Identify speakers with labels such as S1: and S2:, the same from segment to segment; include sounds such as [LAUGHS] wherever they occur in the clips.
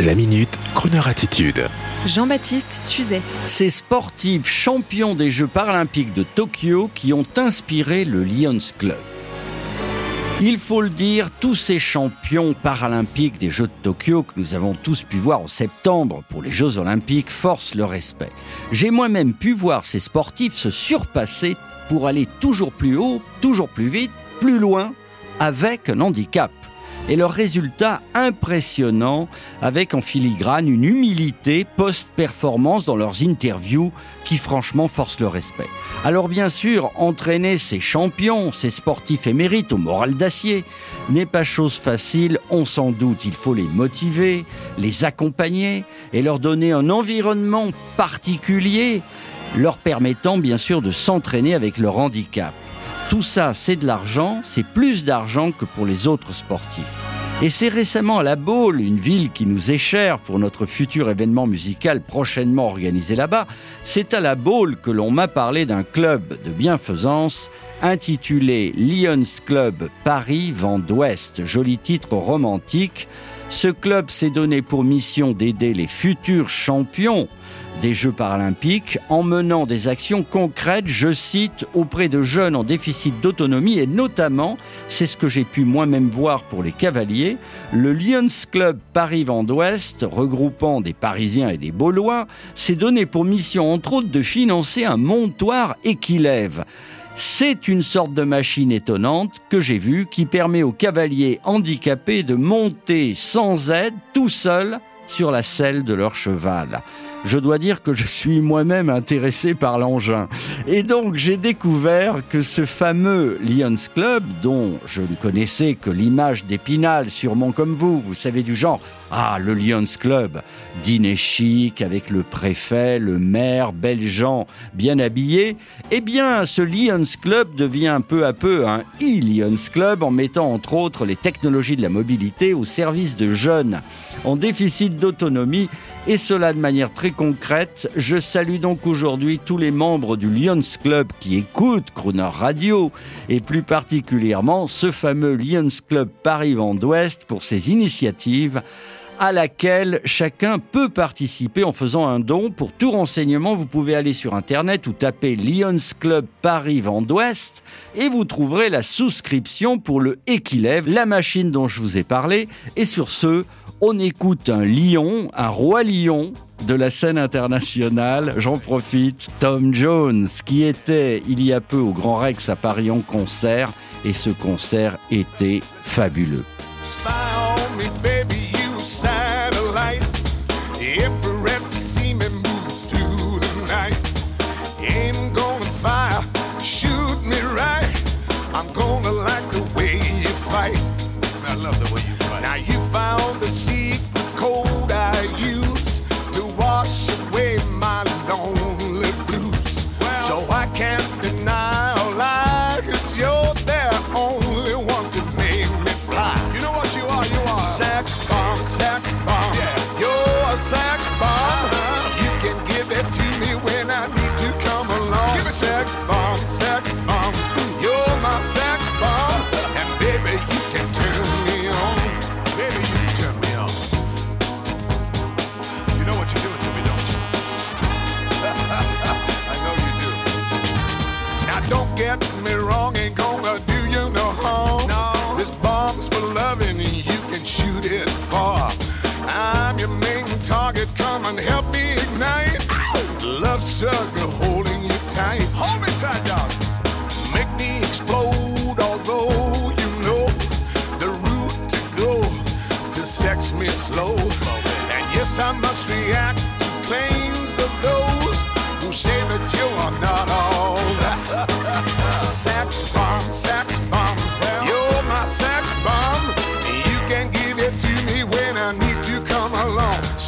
S1: La minute, Kroneur attitude.
S2: Jean-Baptiste Tuzet.
S3: Ces sportifs champions des Jeux paralympiques de Tokyo qui ont inspiré le Lions Club. Il faut le dire, tous ces champions paralympiques des Jeux de Tokyo que nous avons tous pu voir en septembre pour les Jeux olympiques forcent le respect. J'ai moi-même pu voir ces sportifs se surpasser pour aller toujours plus haut, toujours plus vite, plus loin, avec un handicap et leur résultat impressionnant avec en filigrane une humilité post-performance dans leurs interviews qui franchement force le respect. Alors bien sûr, entraîner ces champions, ces sportifs émérites au moral d'acier n'est pas chose facile, on s'en doute, il faut les motiver, les accompagner et leur donner un environnement particulier leur permettant bien sûr de s'entraîner avec leur handicap. Tout ça, c'est de l'argent, c'est plus d'argent que pour les autres sportifs. Et c'est récemment à La Baule, une ville qui nous est chère pour notre futur événement musical prochainement organisé là-bas, c'est à La Baule que l'on m'a parlé d'un club de bienfaisance intitulé Lions Club Paris Vent d'Ouest. Joli titre romantique. Ce club s'est donné pour mission d'aider les futurs champions des Jeux paralympiques en menant des actions concrètes, je cite, auprès de jeunes en déficit d'autonomie et notamment, c'est ce que j'ai pu moi-même voir pour les cavaliers, le Lions Club Paris-Vent d'Ouest, regroupant des Parisiens et des Baulois, s'est donné pour mission entre autres de financer un montoir équilève. C'est une sorte de machine étonnante que j'ai vue qui permet aux cavaliers handicapés de monter sans aide, tout seuls, sur la selle de leur cheval je dois dire que je suis moi-même intéressé par l'engin. Et donc j'ai découvert que ce fameux Lions Club, dont je ne connaissais que l'image d'Épinal, sûrement comme vous, vous savez du genre, ah le Lions Club, dîner chic avec le préfet, le maire, belles gens bien habillés, eh bien ce Lions Club devient peu à peu un e-Lions Club en mettant entre autres les technologies de la mobilité au service de jeunes en déficit d'autonomie et cela de manière très concrète. Je salue donc aujourd'hui tous les membres du Lions Club qui écoutent Crooner Radio et plus particulièrement ce fameux Lions Club Paris-Vent d'Ouest pour ses initiatives à laquelle chacun peut participer en faisant un don. Pour tout renseignement, vous pouvez aller sur Internet ou taper Lions Club Paris Vent d'Ouest et vous trouverez la souscription pour le Equilève, la machine dont je vous ai parlé. Et sur ce, on écoute un lion, un roi lion de la scène internationale. J'en profite. Tom Jones, qui était il y a peu au Grand Rex à Paris en concert, et ce concert était fabuleux.
S4: sex bomb, sex bomb. Yeah. You're a sax bomb. Uh-huh. You can give it to me when I need to come along. Give it sex bomb, sax bomb. You're my sax bomb, and baby you can turn me on. Baby you can turn me on. You know what you're doing to me, don't you? [LAUGHS] I know you do. Now don't get me wrong, ain't gonna do you no shoot it far. I'm your main target, come and help me ignite. Love struggle holding you tight. Hold me tight, dog. Make me explode, although you know the route to go to sex me slow. and yes, I must react to claims of those who say that you are not all [LAUGHS] sex bomb, sex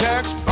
S4: tax